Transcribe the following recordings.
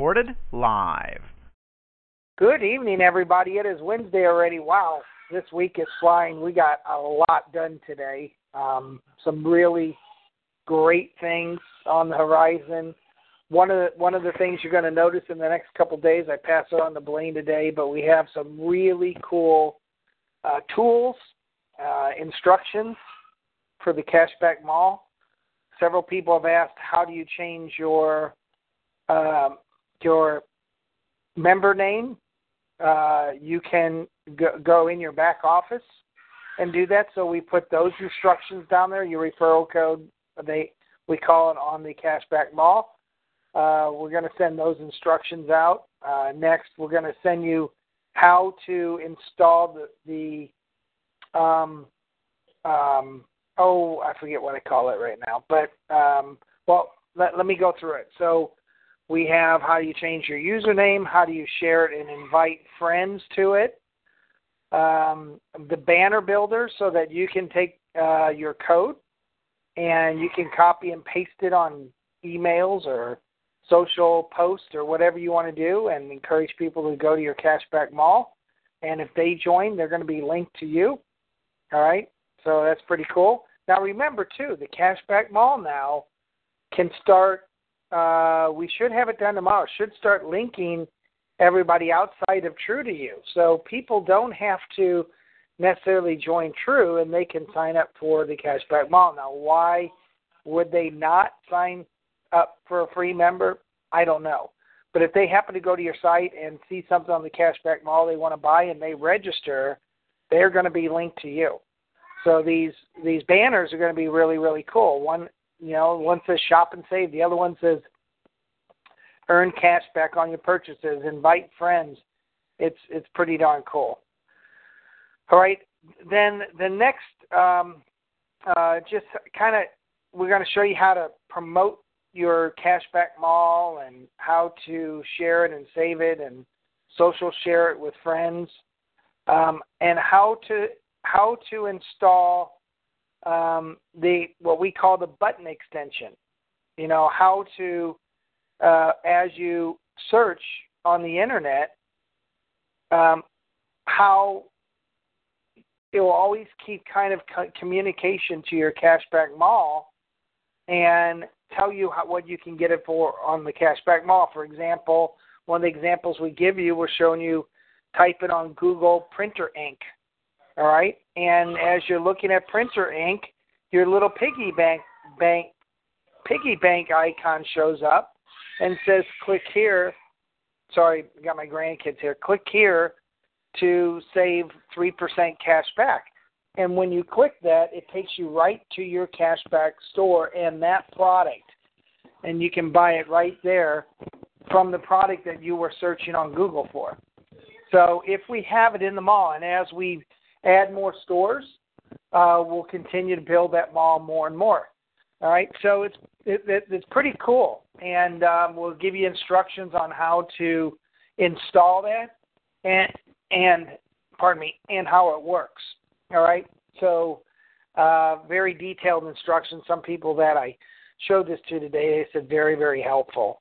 Recorded live. Good evening, everybody. It is Wednesday already. Wow, this week is flying. We got a lot done today. Um, some really great things on the horizon one of the one of the things you're going to notice in the next couple of days, I pass it on to Blaine today, but we have some really cool uh, tools, uh, instructions for the Cashback Mall. Several people have asked, how do you change your uh, your member name? Uh, you can go, go in your back office and do that. So we put those instructions down there. Your referral code, they we call it on the Cashback Mall uh, we're going to send those instructions out. Uh, next, we're going to send you how to install the, the um, um, oh, I forget what I call it right now. But, um, well, let, let me go through it. So we have how do you change your username, how do you share it and invite friends to it, um, the banner builder so that you can take uh, your code and you can copy and paste it on emails or social posts or whatever you want to do and encourage people to go to your cashback mall. And if they join, they're going to be linked to you. All right. So that's pretty cool. Now remember too, the cashback mall now can start. Uh, we should have it done tomorrow. Should start linking everybody outside of TRU to you, so people don't have to necessarily join TRU, and they can sign up for the cashback mall. Now, why would they not sign up for a free member? I don't know. But if they happen to go to your site and see something on the cashback mall they want to buy and they register, they're going to be linked to you. So these these banners are going to be really really cool. One you know one says shop and save, the other one says earn cash back on your purchases, invite friends. It's it's pretty darn cool. All right, then the next um, uh, just kind of we're going to show you how to promote your cashback mall and how to share it and save it and social share it with friends um, and how to how to install um, the what we call the button extension you know how to uh, as you search on the internet um, how it will always keep kind of communication to your cashback mall and tell you how, what you can get it for on the cashback mall. For example, one of the examples we give you, we're showing you type it on Google printer ink. All right, and as you're looking at printer ink, your little piggy bank bank piggy bank icon shows up and says click here. Sorry, got my grandkids here. Click here to save three percent cash back. And when you click that, it takes you right to your cashback store and that product. And you can buy it right there from the product that you were searching on Google for. So if we have it in the mall, and as we add more stores, uh, we'll continue to build that mall more and more. All right, so it's it, it, it's pretty cool, and um, we'll give you instructions on how to install that, and and pardon me, and how it works. All right. So, uh, very detailed instructions. Some people that I showed this to today, they said very, very helpful.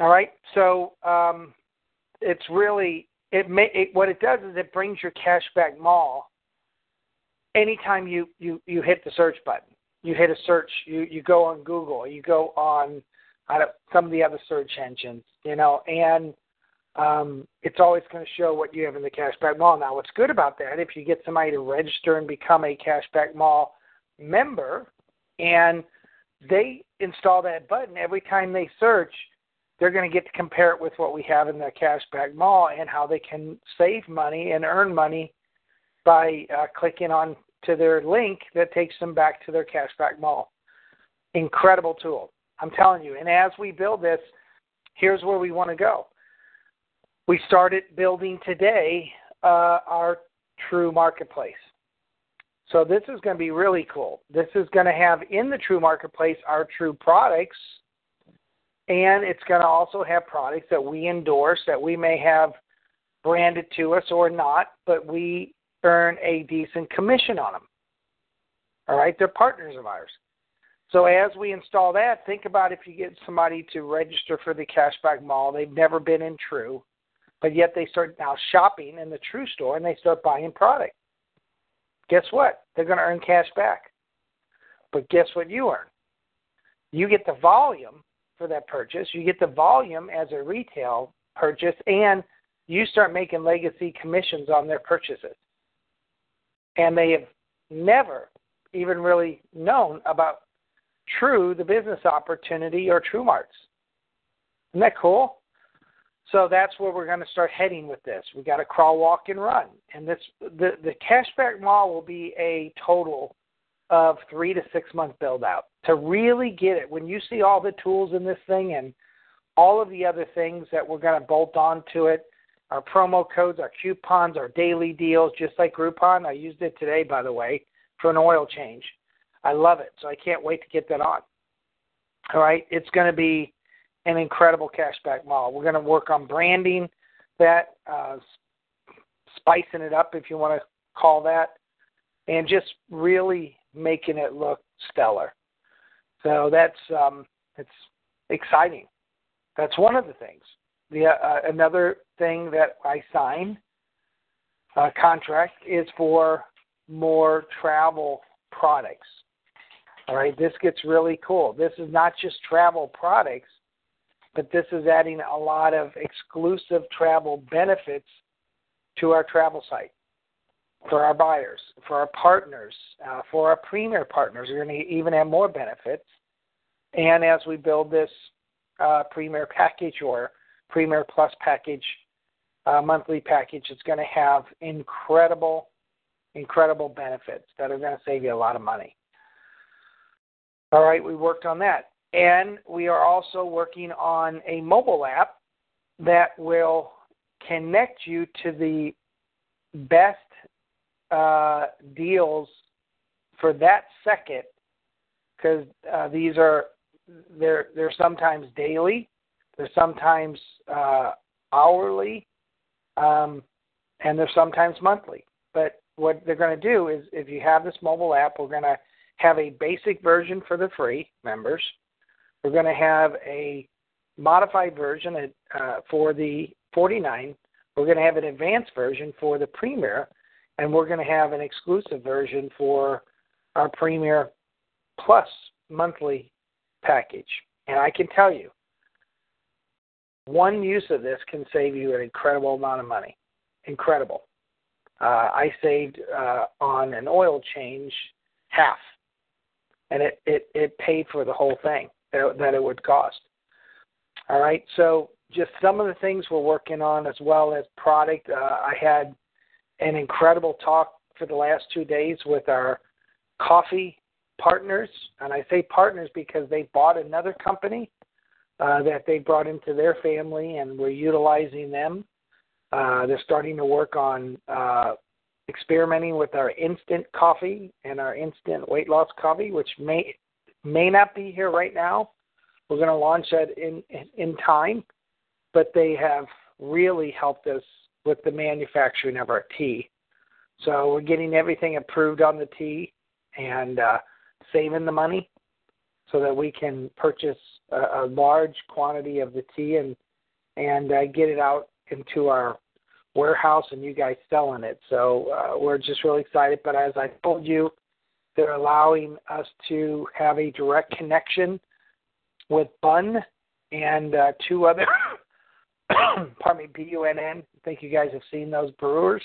All right. So, um, it's really it, may, it. What it does is it brings your cashback mall. Anytime you you you hit the search button, you hit a search. You you go on Google. You go on I some of the other search engines. You know, and um, it's always going to show what you have in the cashback mall. Now, what's good about that, if you get somebody to register and become a cashback mall member, and they install that button every time they search, they're going to get to compare it with what we have in the cashback mall and how they can save money and earn money by uh, clicking on to their link that takes them back to their cashback mall. Incredible tool. I'm telling you. And as we build this, here's where we want to go. We started building today uh, our TRU marketplace. So this is going to be really cool. This is going to have in the TRU marketplace our TRU products, and it's going to also have products that we endorse that we may have branded to us or not, but we earn a decent commission on them. All right, they're partners of ours. So as we install that, think about if you get somebody to register for the cashback mall, they've never been in TRU, but yet they start now shopping in the TRU store and they start buying product. Guess what? They're going to earn cash back. But guess what you earn? You get the volume for that purchase. You get the volume as a retail purchase, and you start making legacy commissions on their purchases. And they have never even really known about TRU, the business opportunity, or TRU Marts. Isn't that cool? So that's where we're going to start heading with this. We got to crawl, walk, and run. And this the the cashback mall will be a total of three to six month build out to really get it. When you see all the tools in this thing and all of the other things that we're going to bolt on to it, our promo codes, our coupons, our daily deals, just like Groupon. I used it today, by the way, for an oil change. I love it, so I can't wait to get that on. All right, it's going to be an incredible cashback mall. We're going to work on branding that, uh, spicing it up, if you want to call that, and just really making it look stellar. So that's um, it's exciting. That's one of the things. The uh, another thing that I signed uh, contract is for more travel products. All right, this gets really cool. This is not just travel products, but this is adding a lot of exclusive travel benefits to our travel site for our buyers, for our partners, uh, for our premier partners. We're going to even have more benefits. And as we build this uh, premier package or premier plus package, uh, monthly package, it's going to have incredible, incredible benefits that are going to save you a lot of money. All right, we worked on that. And we are also working on a mobile app that will connect you to the best uh, deals for that second because uh, these are they're they're sometimes daily, they're sometimes uh, hourly, um, and they're sometimes monthly. But what they're going to do is, if you have this mobile app, we're going to have a basic version for the free members. We're going to have a modified version at, uh, for the 49. We're going to have an advanced version for the Premier, and we're going to have an exclusive version for our Premier Plus monthly package. And I can tell you, one use of this can save you an incredible amount of money. Incredible. Uh, I saved uh, on an oil change half and it, it, it paid for the whole thing that, that it would cost. All right, so just some of the things we're working on as well as product. Uh, I had an incredible talk for the last two days with our coffee partners, and I say partners because they bought another company uh, that they brought into their family, and we're utilizing them. Uh, they're starting to work on uh, experimenting with our instant coffee and our instant weight loss coffee, which may may not be here right now. We're going to launch that in in time, but they have really helped us with the manufacturing of our tea. So we're getting everything approved on the tea and uh, saving the money so that we can purchase a, a large quantity of the tea and and uh, get it out into our warehouse and you guys selling it. So uh, we're just really excited. But as I told you, they're allowing us to have a direct connection with Bunn and uh, two other, pardon me, B-U-N-N. I think you guys have seen those brewers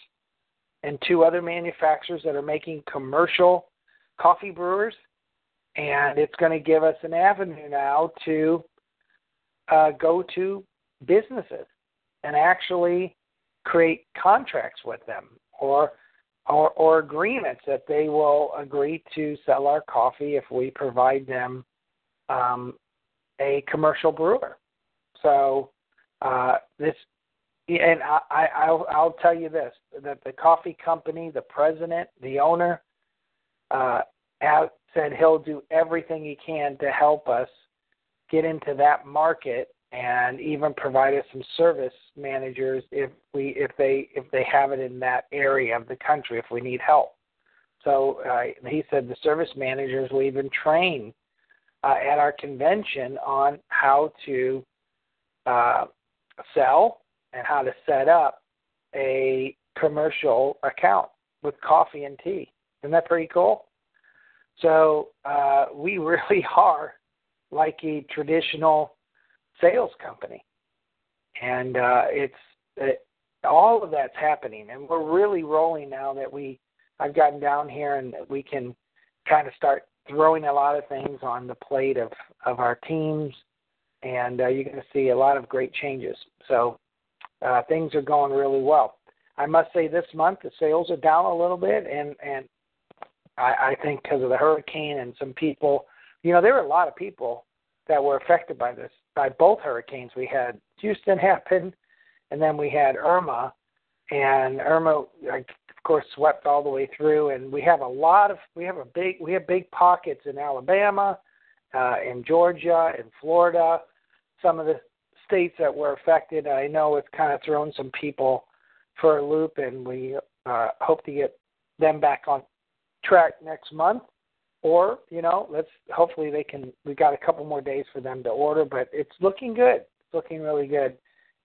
and two other manufacturers that are making commercial coffee brewers. And it's going to give us an avenue now to uh, go to businesses and actually create contracts with them or or, or agreements that they will agree to sell our coffee if we provide them um, a commercial brewer. So uh, this, and I, I, I'll, I'll tell you this: that the coffee company, the president, the owner, uh, has said he'll do everything he can to help us get into that market and even provide us some service managers if we if they if they have it in that area of the country if we need help. So uh, he said the service managers will even train uh, at our convention on how to uh, sell and how to set up a commercial account with coffee and tea. Isn't that pretty cool? So uh, we really are like a traditional sales company, and uh, it's it, all of that's happening, and we're really rolling now that we I've gotten down here and we can kind of start throwing a lot of things on the plate of of our teams, and uh, you're going to see a lot of great changes. So uh, things are going really well. I must say this month the sales are down a little bit, and and I, I think because of the hurricane and some people, you know, there were a lot of people that were affected by this by both hurricanes. We had Houston happen, and then we had Irma, and Irma, of course, swept all the way through. And we have a lot of we have a big we have big pockets in Alabama, uh, in Georgia, in Florida, some of the states that were affected. I know it's kind of thrown some people for a loop, and we uh, hope to get them back on track next month. Or you know let's hopefully they can we've got a couple more days for them to order but it's looking good it's looking really good.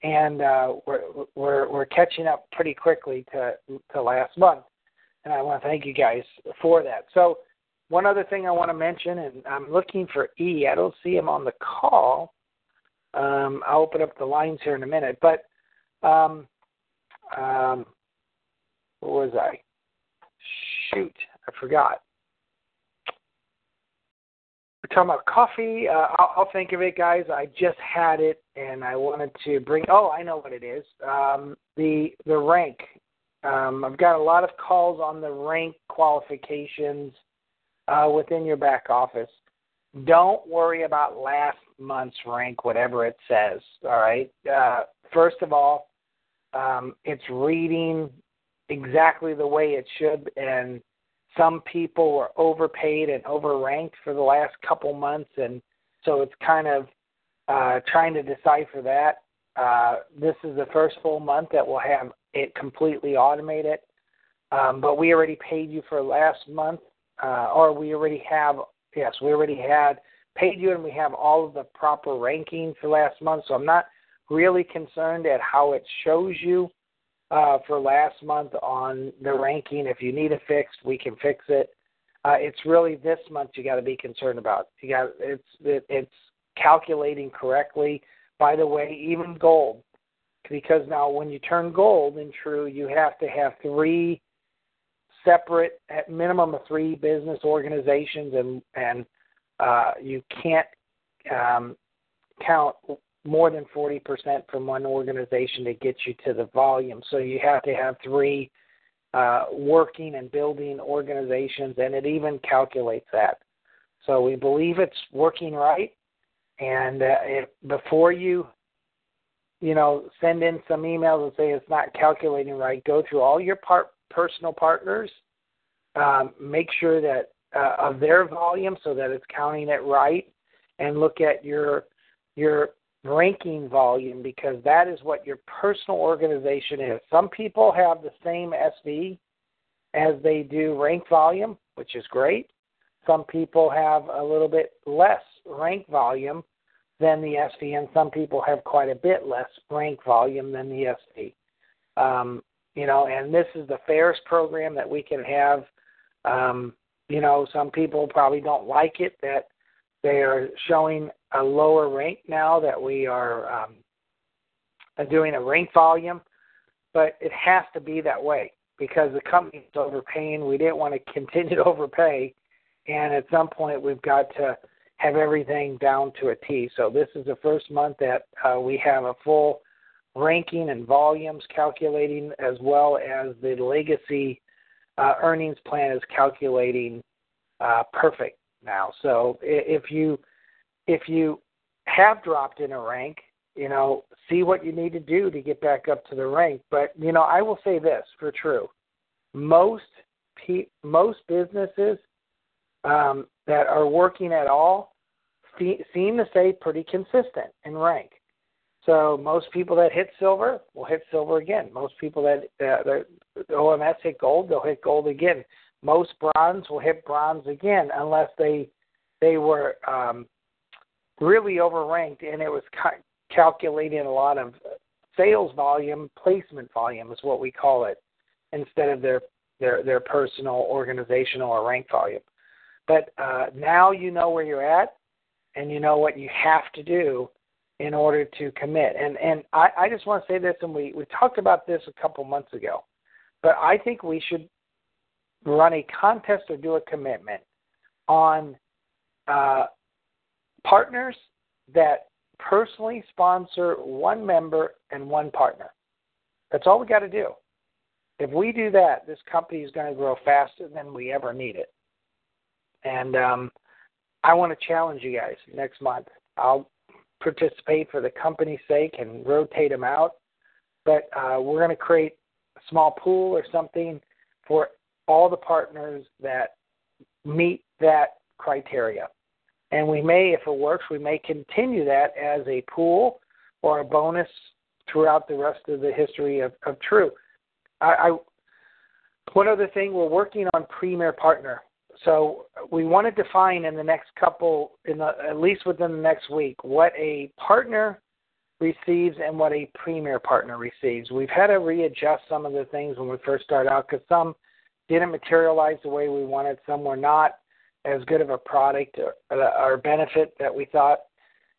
And uh we're we're we're catching up pretty quickly to to last month. And i want to thank you guys for that. So one other thing i want to mention and i'm looking for e i don't see him on the call um i'll open up the lines here in a minute but um um where was i shoot i forgot we're talking about coffee. Uh, I'll, I'll think of it, guys. I just had it, and I wanted to bring. Oh, I know what it is. Um, the the rank. Um, I've got a lot of calls on the rank qualifications uh, within your back office. Don't worry about last month's rank, whatever it says. All right. Uh, first of all, um, it's reading exactly the way it should, and some people were overpaid and overranked for the last couple months, and so it's kind of uh, trying to decipher that. Uh, this is the first full month that we'll have it completely automated, um, but we already paid you for last month, uh, or we already have. Yes, we already had paid you, and we have all of the proper ranking for last month. So I'm not really concerned at how it shows you uh, for last month on the ranking. If you need a fix, we can fix it. Uh, it's really this month you got to be concerned about. You got it's it, it's calculating correctly. By the way, even gold, because now when you turn gold in TRU, you have to have three separate, at minimum of three business organizations, and and uh, you can't um, count more than 40% from one organization to get you to the volume. So you have to have three uh, working and building organizations, and it even calculates that. So we believe it's working right. And uh, if, before you, you know, send in some emails and say it's not calculating right, go through all your part, personal partners, um, make sure that uh, of their volume so that it's counting it right, and look at your your ranking volume because that is what your personal organization is. Some people have the same SV as they do rank volume, which is great. Some people have a little bit less rank volume than the SV, and some people have quite a bit less rank volume than the SV. Um, you know, and this is the fairest program that we can have. Um, you know, some people probably don't like it that they are showing a lower rank now that we are um, doing a rank volume, but it has to be that way because the company is overpaying. We didn't want to continue to overpay, and at some point we've got to have everything down to a T. So this is the first month that uh, we have a full ranking and volumes calculating as well as the legacy uh, earnings plan is calculating uh, perfect now. So if you if you have dropped in a rank, you know, see what you need to do to get back up to the rank. But you know, I will say this for TRU: most pe- most businesses um, that are working at all seem to stay pretty consistent in rank. So most people that hit silver will hit silver again. Most people that uh, the OMS hit gold, they'll hit gold again. Most bronze will hit bronze again, unless they they were um, really overranked and it was ca- calculating a lot of sales volume, placement volume is what we call it, instead of their their their personal, organizational, or rank volume. But uh, now you know where you're at, and you know what you have to do in order to commit. And and I, I just want to say this, and we we talked about this a couple months ago, but I think we should run a contest or do a commitment on uh, partners that personally sponsor one member and one partner. That's all we got to do. If we do that, this company is going to grow faster than we ever need it. And um, I want to challenge you guys next month. I'll participate for the company's sake and rotate them out. But uh, we're going to create a small pool or something for all the partners that meet that criteria. And we may, if it works, we may continue that as a pool or a bonus throughout the rest of the history of, of TRU. I, I one other thing, we're working on Premier Partner. So we want to define in the next couple, in the, at least within the next week, what a partner receives and what a premier partner receives. We've had to readjust some of the things when we first started out because some didn't materialize the way we wanted, some were not as good of a product or, or benefit that we thought.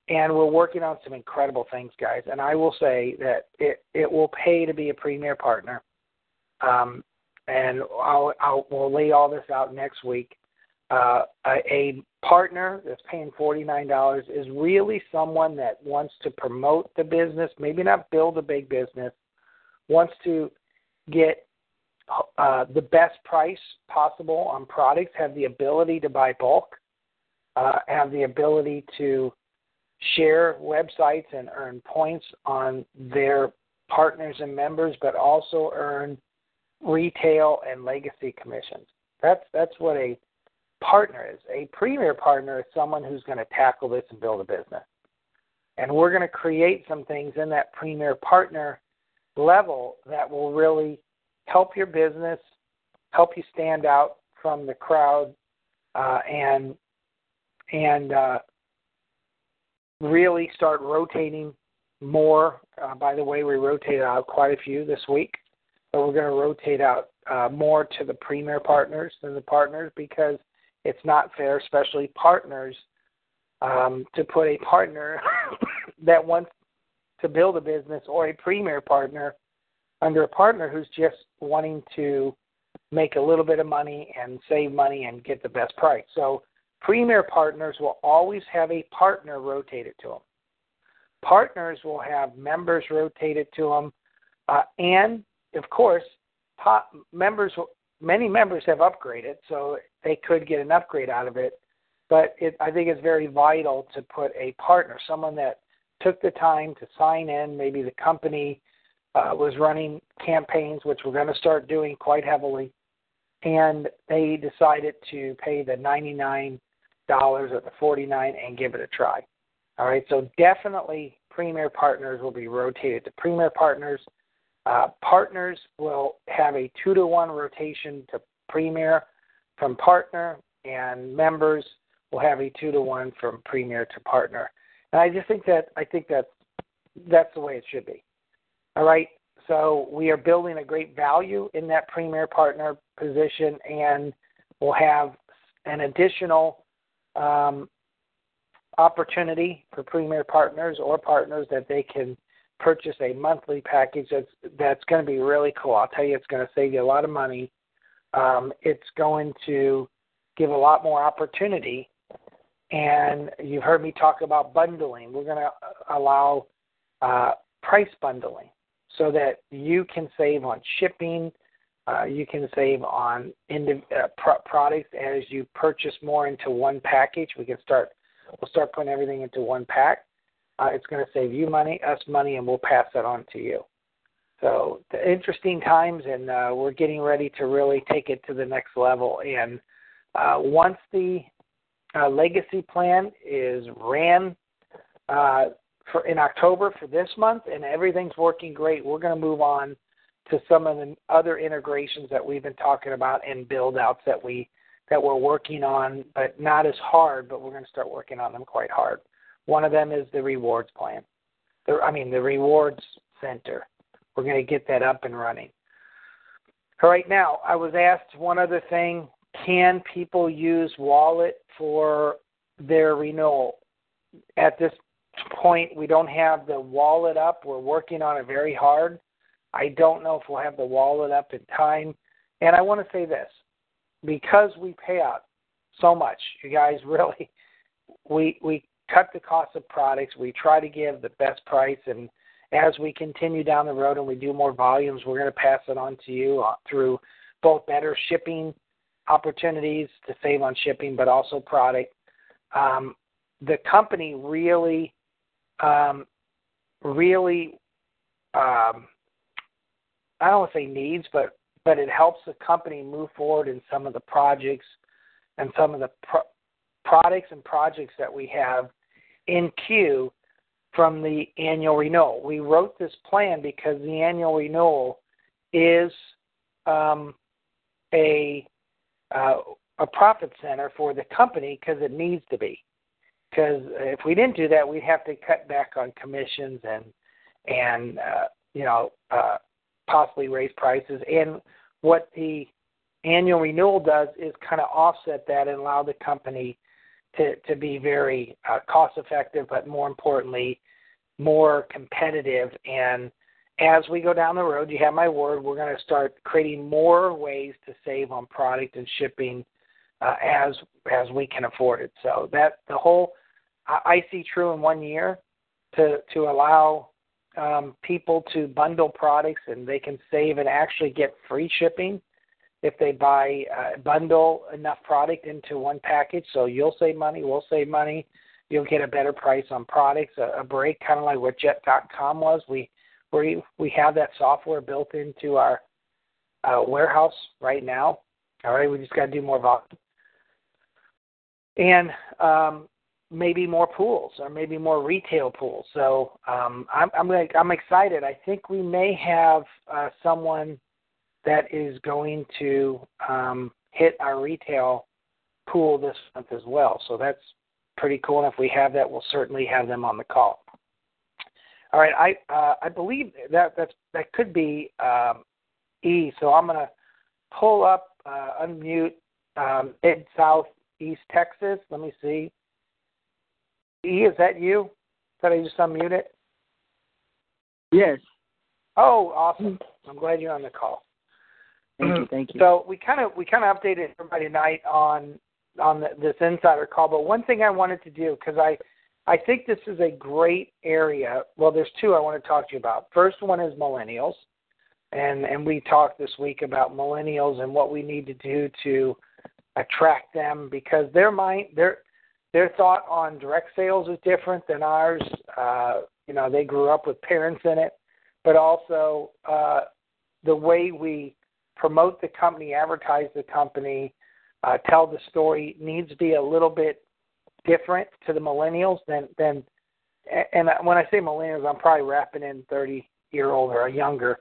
And we're working on some incredible things, guys. And I will say that it, it will pay to be a premier partner. Um, and I'll, I'll we'll lay all this out next week. Uh, a, a partner that's paying forty nine dollars is really someone that wants to promote the business, maybe not build a big business, wants to get uh, the best price possible on products, have the ability to buy bulk, uh, have the ability to share websites and earn points on their partners and members, but also earn retail and legacy commissions. That's that's what a partner is. A premier partner is someone who's going to tackle this and build a business. And we're going to create some things in that premier partner level that will really help your business, help you stand out from the crowd, uh, and and uh, really start rotating more. Uh, by the way, we rotated out quite a few this week, but we're going to rotate out uh, more to the premier partners than the partners because it's not fair, especially partners, um, to put a partner that wants to build a business or a premier partner under a partner who's just wanting to make a little bit of money and save money and get the best price. So premier partners will always have a partner rotated to them. Partners will have members rotated to them, uh, and of course, top members. Many members have upgraded, so they could get an upgrade out of it. But it, I think it's very vital to put a partner, someone that took the time to sign in. Maybe the company uh, was running campaigns, which we're going to start doing quite heavily, and they decided to pay the $99 or the 49 and give it a try. All right, so definitely Premier Partners will be rotated to Premier Partners. Uh, partners will have a two to one rotation to Premier from Partner, and members will have a two to one from Premier to Partner. And I just think that I think that that's the way it should be. All right. So we are building a great value in that premier partner position, and we'll have an additional um, opportunity for premier partners or partners that they can purchase a monthly package that's that's going to be really cool. I'll tell you, it's going to save you a lot of money. Um, it's going to give a lot more opportunity. And you've heard me talk about bundling. We're going to allow uh, price bundling so that you can save on shipping, Uh, you can save on indiv- uh, pro- products as you purchase more into one package. We can start. We'll start putting everything into one pack. Uh, it's going to save you money, us money, and we'll pass that on to you. So interesting times, and uh, we're getting ready to really take it to the next level. And uh, once the uh, legacy plan is ran uh, for in October for this month, and everything's working great, we're going to move on to some of the other integrations that we've been talking about and build outs that we that we're working on, but not as hard. But we're going to start working on them quite hard. One of them is the rewards plan. The, I mean, the rewards center. We're going to get that up and running. All right, now I was asked one other thing: Can people use Wallet for their renewal? At this point, we don't have the wallet up. We're working on it very hard. I don't know if we'll have the wallet up in time. And I want to say this because we pay out so much, you guys really, we, we cut the cost of products. We try to give the best price. And as we continue down the road and we do more volumes, we're going to pass it on to you uh, through both better shipping opportunities to save on shipping, but also product. Um, the company really, um, really um, I don't want to say needs, but but it helps the company move forward in some of the projects and some of the pro- products and projects that we have in queue from the annual renewal. We wrote this plan because the annual renewal is um, a uh, a profit center for the company because it needs to be. Because if we didn't do that, we'd have to cut back on commissions and and uh, you know uh, possibly raise prices. And what the annual renewal does is kind of offset that and allow the company to, to be very uh, cost effective, but more importantly, more competitive. And as we go down the road, you have my word, we're going to start creating more ways to save on product and shipping uh, as as we can afford it. So that the whole I see true in one year to to allow um, people to bundle products and they can save and actually get free shipping if they buy uh, bundle enough product into one package. So you'll save money, we'll save money. You'll get a better price on products, a, a break, kind of like what Jet.com was. We we we have that software built into our uh, warehouse right now. All right, we just got to do more volume. And um, maybe more pools or maybe more retail pools. So um, I'm I'm like I'm excited. I think we may have uh, someone that is going to um, hit our retail pool this month as well. So that's pretty cool. And if we have that, we'll certainly have them on the call. All right, I uh, I believe that that's that could be um, E. So I'm gonna pull up, uh, unmute um, Mid South East Texas. Let me see. E, is that you? Did I just unmute it? Yes. Oh, awesome! I'm glad you're on the call. Thank you. Thank you. So we kind of we kind of updated everybody tonight on on the, this insider call, but one thing I wanted to do because I I think this is a great area. Well, there's two I want to talk to you about. First one is millennials, and and we talked this week about millennials and what we need to do to attract them because their mind their their thought on direct sales is different than ours. Uh, you know, they grew up with parents in it, but also uh, the way we promote the company, advertise the company, uh, tell the story needs to be a little bit different to the millennials than than. And when I say millennials, I'm probably wrapping in 30 year old or younger.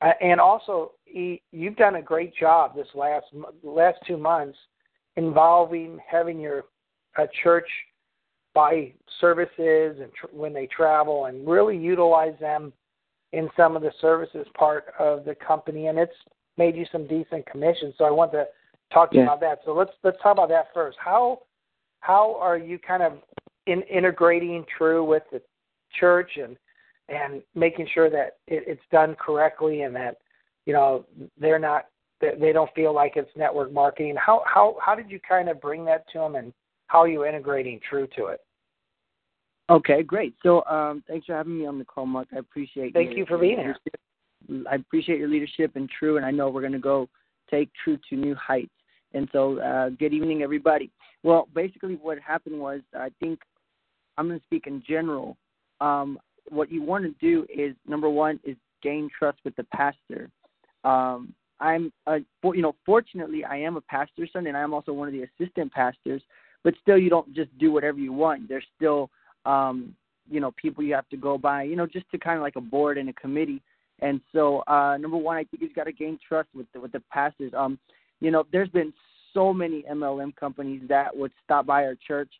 Uh, and also, you've done a great job this last last two months involving having your a church buy services and tr- when they travel and really utilize them in some of the services part of the company and it's made you some decent commissions so i want to talk to yeah. you about that so let's let's talk about that first how how are you kind of in, integrating TRU with the church and and making sure that it, it's done correctly and that you know they're not they don't feel like it's network marketing how how how did you kind of bring that to them and how are you integrating TRU to it? Okay, great. So um, thanks for having me on the call, Mark. I appreciate. It. Thank you for being here. I appreciate your leadership and TRU, and I know we're going to go take TRU to new heights. And so, uh, good evening, everybody. Well, basically, what happened was I think I'm going to speak in general. Um, what you want to do is number one is gain trust with the pastor. Um, I'm, a, you know, fortunately, I am a pastor's son, and I'm also one of the assistant pastors. But still, you don't just do whatever you want. There's still, um, you know, people you have to go by, you know, just to kind of like a board and a committee. And so, uh, number one, I think he's got to gain trust with the, with the pastors. Um, you know, there's been so many MLM companies that would stop by our church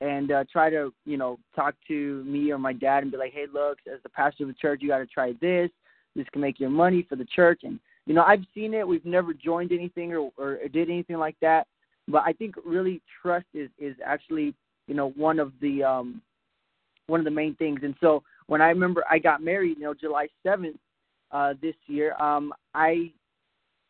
and uh, try to, you know, talk to me or my dad and be like, hey, look, as the pastor of the church, you got to try this. This can make your money for the church. And, you know, I've seen it. We've never joined anything or, or did anything like that. But I think really trust is, is actually, you know, one of the um, one of the main things. And so when I remember I got married, you know, July 7th uh, this year, um, I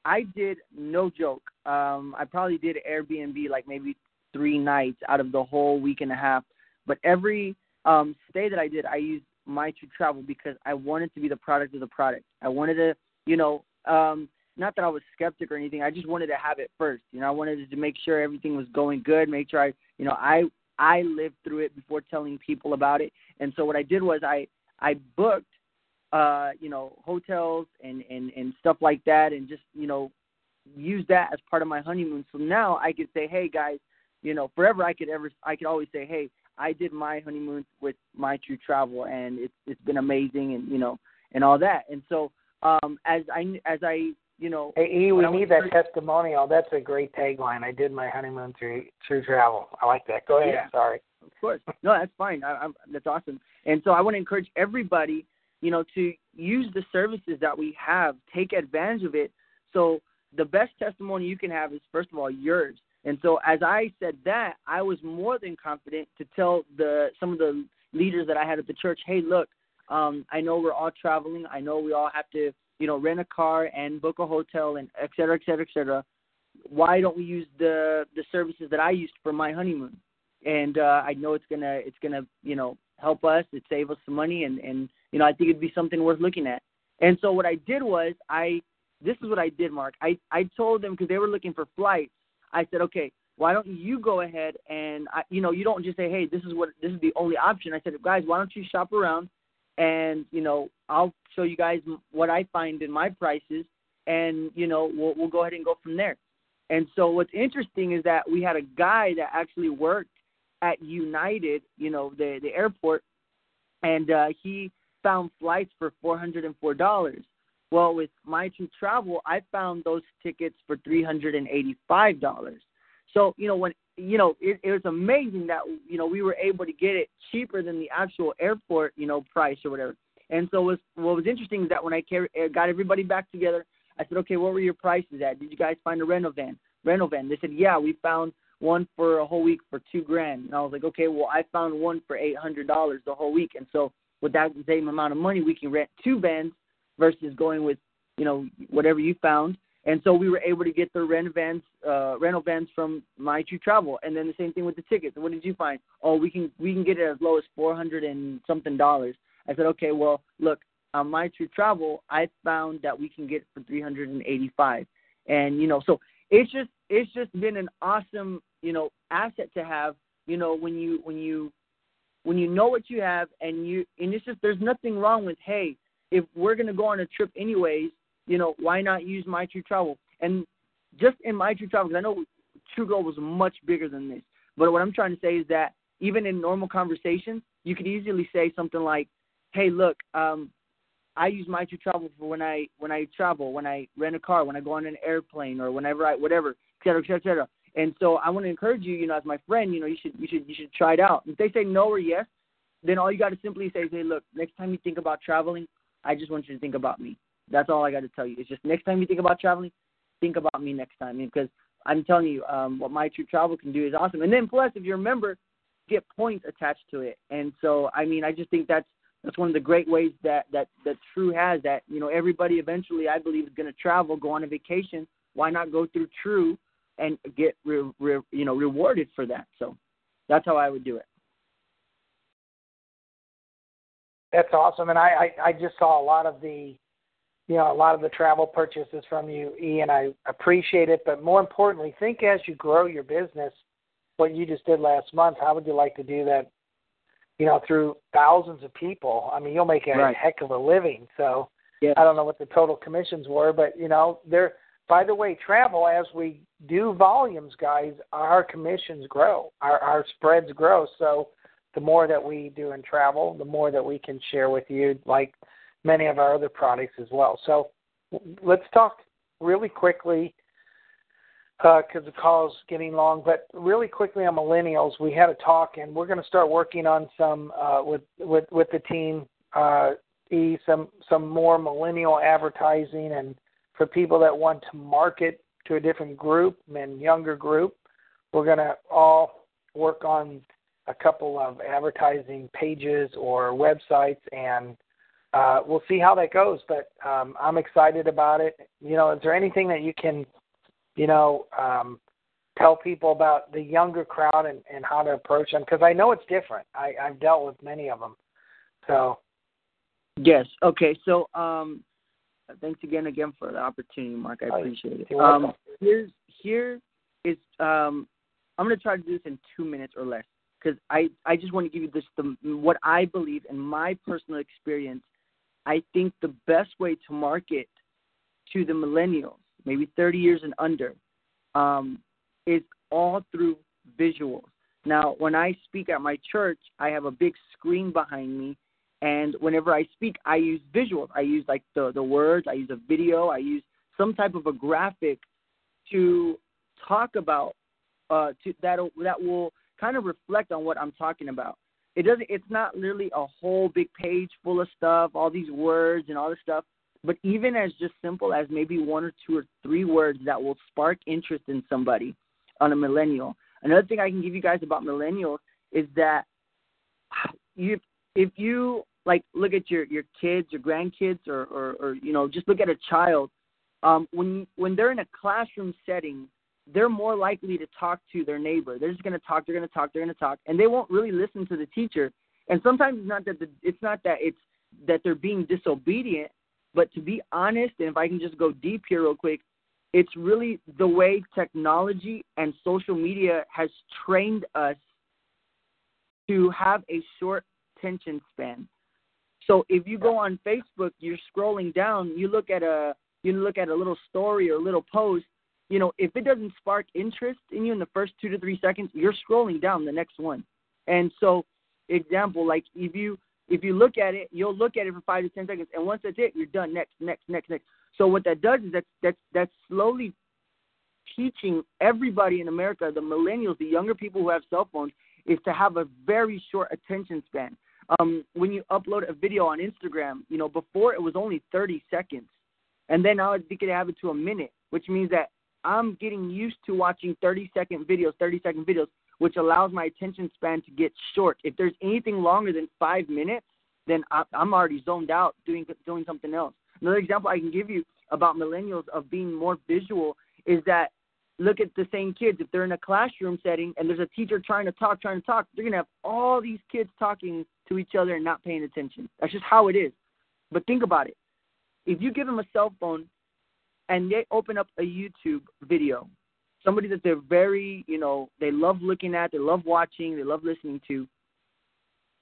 I did no joke. Um, I probably did Airbnb like maybe three nights out of the whole week and a half. But every um, stay that I did, I used my to travel because I wanted to be the product of the product. I wanted to, you know, um, not that I was skeptic or anything. I just wanted to have it first. You know, I wanted to make sure everything was going good, make sure I, you know, I I lived through it before telling people about it. And so what I did was I I booked uh, you know, hotels and, and, and stuff like that and just, you know, use that as part of my honeymoon. So now I could say, Hey guys, you know, forever I could ever I could always say, Hey, I did my honeymoon with my TRU travel and it's it's been amazing and you know and all that. And so um as I as I you know Hey E, we need that testimonial. That's a great tagline. I did my honeymoon through through travel. I like that. Go ahead. Yeah. Sorry. Of course. No, that's fine. I, I'm, that's awesome. And so I want to encourage everybody you know, to use the services that we have, take advantage of it. So the best testimony you can have is first of all yours. And so as I said that, I was more than confident to tell the some of the leaders that I had at the church, hey, look, um, I know we're all traveling. I know we all have to, you know, rent a car and book a hotel and et cetera, et cetera, et cetera. Why don't we use the the services that I used for my honeymoon? And uh, I know it's gonna it's gonna you know help us, it save us some money, and and you know, I think it'd be something worth looking at. And so what I did was I this is what I did, Mark. I I told them because they were looking for flights. I said, okay, why don't you go ahead and I, you know you don't just say, hey, this is what this is the only option. I said, guys, why don't you shop around and you know I'll show you guys what I find in my prices, and you know we'll we'll go ahead and go from there. And so what's interesting is that we had a guy that actually worked at United, you know, the the airport, and uh, he found flights for four hundred and four dollars. Well, with my TRU travel, I found those tickets for three hundred and eighty-five dollars. So you know when you know it, it was amazing that you know we were able to get it cheaper than the actual airport you know price or whatever. And so was what was interesting is that when I carry, uh, got everybody back together, I said, okay, what were your prices at? Did you guys find a rental van? Rental van. They said, yeah, we found one for a whole week for two grand. And I was like, okay, well, I found one for eight hundred dollars the whole week. And so with that same amount of money, we can rent two vans versus going with, you know, whatever you found. And so we were able to get the rent vans, uh, rental vans from My TRU Travel, and then the same thing with the tickets. What did you find? Oh, we can we can get it as low as four hundred and something dollars. I said, okay, well, look, on My TRU Travel, I found that we can get for three hundred and eighty-five. And you know, so it's just it's just been an awesome you know asset to have. You know, when you when you when you know what you have and you and it's just there's nothing wrong with hey if we're going to go on a trip anyways you know why not use my TRU travel and just in my TRU travel because i know true gold was much bigger than this but what i'm trying to say is that even in normal conversations you could easily say something like hey look um i use my TRU travel for when i when i travel when i rent a car when i go on an airplane or whenever i whatever et cetera et cetera et cetera and so I want to encourage you, you know, as my friend, you know, you should you should you should try it out. If they say no or yes, then all you got to simply say is, hey, look, next time you think about traveling, I just want you to think about me. That's all I got to tell you. It's just next time you think about traveling, think about me next time because I'm telling you, um, what my TRU travel can do is awesome. And then plus, if you're a member, get points attached to it. And so, I mean, I just think that's that's one of the great ways that that that TRU has that you know everybody eventually I believe is going to travel, go on a vacation. Why not go through TRU and get re, re, you know rewarded for that. So that's how I would do it. That's awesome, and I, I I just saw a lot of the you know a lot of the travel purchases from you, Ian. I appreciate it, but more importantly, think as you grow your business, what you just did last month. How would you like to do that? You know, through thousands of people. I mean, you'll make a Right. heck of a living. So Yeah. I don't know what the total commissions were, but you know, there. By the way, travel as we do volumes, guys, our commissions grow, our our spreads grow. So the more that we do in travel, the more that we can share with you, like many of our other products as well. So let's talk really quickly because the call is getting long. But really quickly on millennials, we had a talk, and we're going to start working on some uh, with with with the team. Uh, some some more millennial advertising, and for people that want to market to a different group and younger group, we're going to all work on a couple of advertising pages or websites, and uh, we'll see how that goes. But um, I'm excited about it. You know, is there anything that you can, you know, um, tell people about the younger crowd and, and how to approach them? Because I know it's different. I, I've dealt with many of them. So Yes. Okay. So, um, thanks again, again for the opportunity, Mark. I appreciate it. Um, here's here is um, I'm going to try to do this in two minutes or less because I I just want to give you this the what I believe in my personal experience. I think the best way to market to the millennials, maybe 30 years and under, um, is all through visuals. Now, when I speak at my church, I have a big screen behind me and whenever I speak, I use visuals. I use like the the words. I use a video. I use some type of a graphic to talk about uh to that that will kind of reflect on what I'm talking about. It doesn't. It's not literally a whole big page full of stuff, all these words and all this stuff. But even as just simple as maybe one or two or three words that will spark interest in somebody on a millennial. Another thing I can give you guys about millennials is that you if you like look at your your kids, your grandkids, or or, or you know just look at a child, um, when when they're in a classroom setting, they're more likely to talk to their neighbor. They're just going to talk. They're going to talk. They're going to talk, and they won't really listen to the teacher. And sometimes it's not that the, it's not that it's that they're being disobedient, but to be honest, and if I can just go deep here real quick, it's really the way technology and social media has trained us to have a short attention span. So if you go on Facebook, you're scrolling down, you look at a you look at a little story or a little post, you know, if it doesn't spark interest in you in the first 2 to 3 seconds, you're scrolling down the next one. And so example like if you if you look at it, you'll look at it for 5 to 10 seconds and once that's it, you're done next next next next. So what that does is that's that's that's slowly teaching everybody in America, the millennials, the younger people who have cell phones, is to have a very short attention span. Um, when you upload a video on Instagram, you know, before it was only 30 seconds, and then now you can have it to a minute, which means that I'm getting used to watching 30 second videos, 30 second videos, which allows my attention span to get short. If there's anything longer than five minutes, then I'm already zoned out doing doing something else. Another example I can give you about millennials of being more visual is that look at the same kids. If they're in a classroom setting and there's a teacher trying to talk, trying to talk, they're gonna have all these kids talking to each other and not paying attention. That's just how it is. But think about it. If you give them a cell phone and they open up a YouTube video, somebody that they're very, you know, they love looking at, they love watching, they love listening to,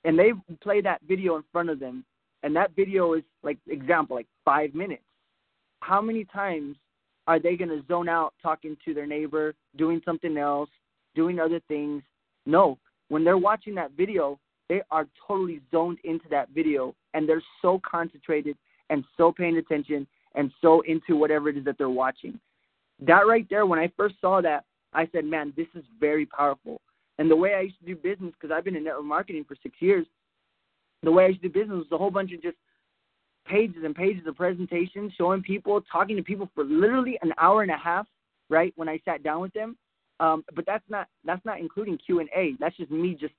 and they play that video in front of them, and that video is like example, like five minutes. How many times are they going to zone out talking to their neighbor, doing something else, doing other things? No. When they're watching that video, they are totally zoned into that video and they're so concentrated and so paying attention and so into whatever it is that they're watching. That right there, when I first saw that, I said, man, this is very powerful. And the way I used to do business, because I've been in network marketing for six years, the way I used to do business was a whole bunch of just pages and pages of presentations showing people, talking to people for literally an hour and a half, right? When I sat down with them, um, but that's not that's not including Q and A. That's just me just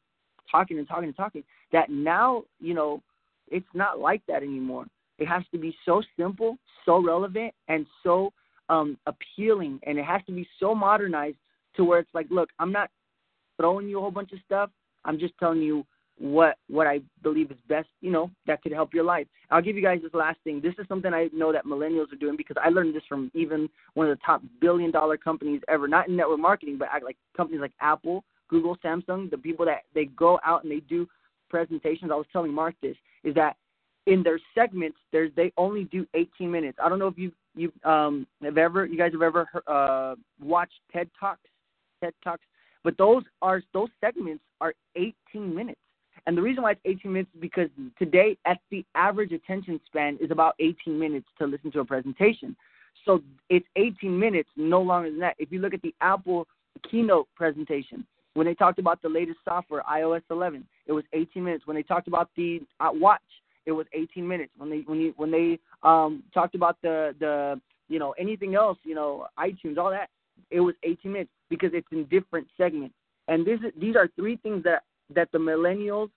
talking and talking and talking. That now, you know, it's not like that anymore. It has to be so simple, so relevant, and so um, appealing, and it has to be so modernized to where it's like, look, I'm not throwing you a whole bunch of stuff. I'm just telling you what what I believe is best, you know, that could help your life. I'll give you guys this last thing. This is something I know that millennials are doing because I learned this from even one of the top billion dollar companies ever, not in network marketing, but like companies like Apple, Google, Samsung, the people that they go out and they do presentations. I was telling Mark this is that in their segments, there's they only do 18 minutes. I don't know if you you um have ever you guys have ever uh watched TED Talks, TED Talks, but those are those segments are 18 minutes. And the reason why it's 18 minutes is because today, at the average attention span is about 18 minutes to listen to a presentation. So it's 18 minutes, no longer than that. If you look at the Apple keynote presentation, when they talked about the latest software, iOS 11, it was 18 minutes. When they talked about the uh, watch, it was 18 minutes. When they when you when they um, talked about the the you know anything else, you know iTunes, all that, it was 18 minutes because it's in different segments. And this these are three things that that the millennials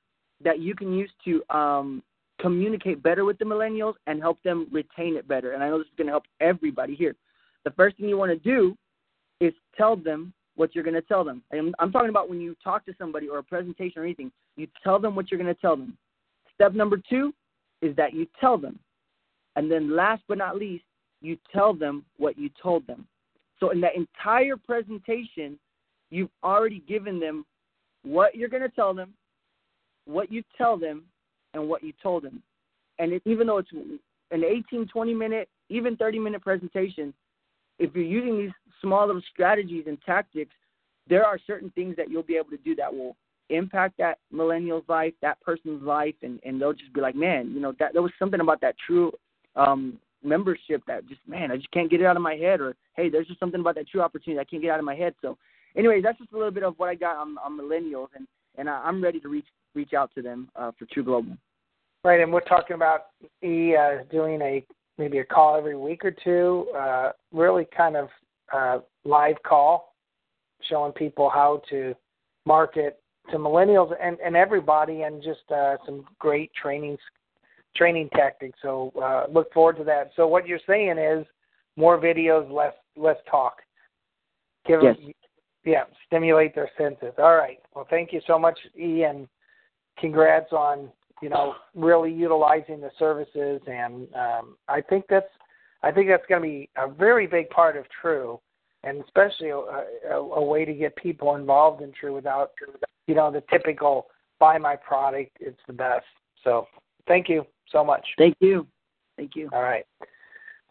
that you can use to um, communicate better with the millennials and help them retain it better. And I know this is going to help everybody here. The first thing you want to do is tell them what you're going to tell them. I'm, I'm talking about when you talk to somebody or a presentation or anything, you tell them what you're going to tell them. Step number two is that you tell them. And then last but not least, you tell them what you told them. So in that entire presentation, you've already given them what you're going to tell them, what you tell them, and what you told them. And it, even though it's an 18, 20 minute, even 30 minute presentation, if you're using these small little strategies and tactics, there are certain things that you'll be able to do that will impact that millennial's life, that person's life, and, and they'll just be like, man, you know, that there was something about that TRU um, membership that just, man, I just can't get it out of my head, or hey, there's just something about that TRU opportunity I can't get out of my head. So, anyways, that's just a little bit of what I got on, on millennials, and and I, I'm ready to reach reach out to them uh, for TRU Global. Right, and we're talking about e uh, doing a maybe a call every week or two, uh, really kind of uh, live call, showing people how to market to millennials and, and everybody, and just uh, some great training training tactics. So uh, look forward to that. So what you're saying is more videos, less less talk. Give yes. them, yeah, stimulate their senses. All right. Well, thank you so much, Ian. Congrats on you know really utilizing the services, and um, I think that's I think that's going to be a very big part of TRU, and especially a, a, a way to get people involved in TRU without you know the typical buy my product. It's the best. So thank you so much. Thank you. Thank you. All right.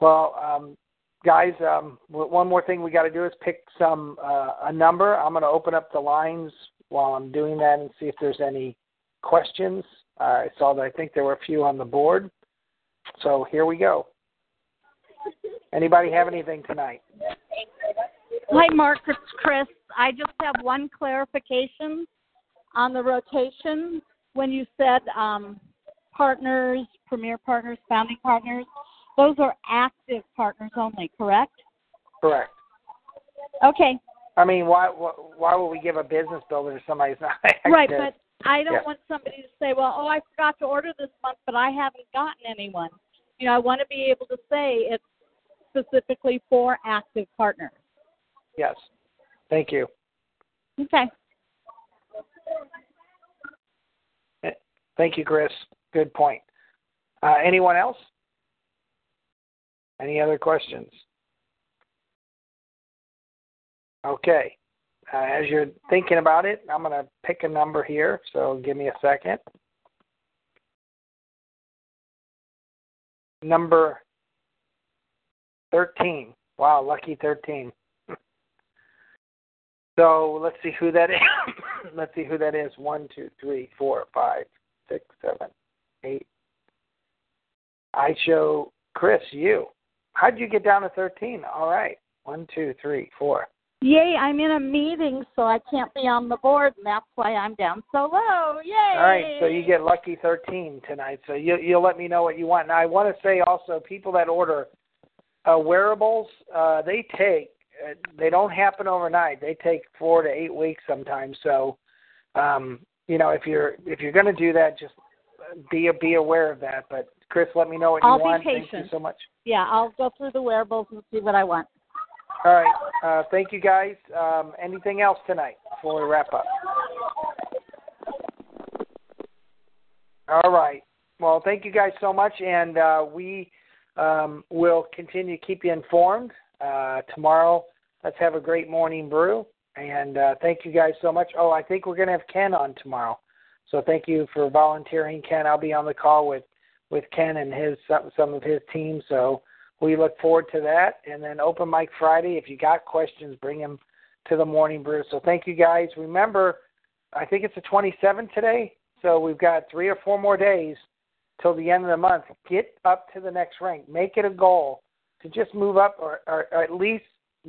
Well, um, guys, um, one more thing we got to do is pick some uh, a number. I'm going to open up the lines while I'm doing that and see if there's any questions. Uh, I saw that I think there were a few on the board. So here we go. Anybody have anything tonight? Hi, Mark. It's Chris. I just have one clarification on the rotation. When you said um, partners, premier partners, founding partners, those are active partners only, correct? Correct. Okay. I mean, why why would we give a business builder to somebody who's not active? Right, but I don't Yeah. want somebody to say, "Well, oh, I forgot to order this month, but I haven't gotten anyone." You know, I want to be able to say it's specifically for active partners. Yes. Thank you. Okay. Thank you, Chris. Good point. Uh, anyone else? Any other questions? Okay. Uh, as you're thinking about it, I'm going to pick a number here, so give me a second. Number 13. Wow, lucky 13. So let's see who that is. let's see who that is. One, two, three, four, five, six, seven, eight. I show Chris you. How'd you get down to 13? All right. One, two, three, four. Yay, I'm in a meeting, so I can't be on the board, and that's why I'm down so low. Yay! All right, so you get lucky 13 tonight. So you, you'll let me know what you want. Now, I want to say also, people that order uh, wearables, uh, they take, uh, they don't happen overnight. They take four to eight weeks sometimes. So, um, you know, if you're if you're going to do that, just be be aware of that. But Chris, let me know what you I'll be want. patient. Thank you so much. Yeah, I'll go through the wearables and see what I want. All right. Uh, thank you, guys. Um, anything else tonight before we wrap up? All right. Well, thank you guys so much, and uh, we um, will continue to keep you informed. Uh, tomorrow, let's have a great morning brew, and uh, thank you guys so much. Oh, I think we're going to have Ken on tomorrow, so thank you for volunteering, Ken. I'll be on the call with with Ken and his some, some of his team. So we look forward to that. And then open mic Friday. If you got questions, bring them to the morning brew. So thank you guys. Remember, I think it's the 27th today. So we've got three or four more days till the end of the month. Get up to the next rank. Make it a goal to just move up or, or, or at least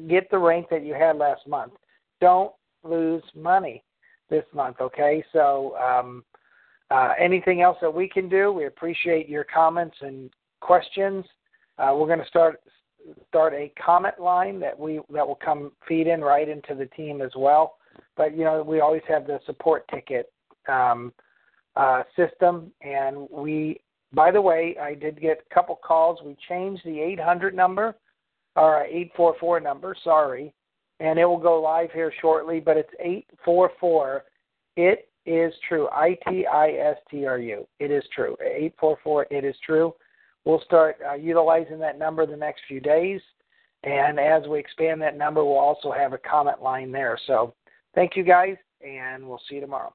get the rank that you had last month. Don't lose money this month, okay? So um, uh, anything else that we can do, we appreciate your comments and questions. Uh, we're going to start start a comment line that we that will come feed in right into the team as well. But you know, we always have the support ticket um, uh, system, and we. By the way, I did get a couple calls. We changed the 800 number, or 844 number. Sorry, and it will go live here shortly. But it's 844. It is true. I T I S T R U. It is true. 844. It is true. We'll start uh, utilizing that number the next few days. And as we expand that number, we'll also have a comment line there. So thank you guys, and we'll see you tomorrow.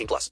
18 plus.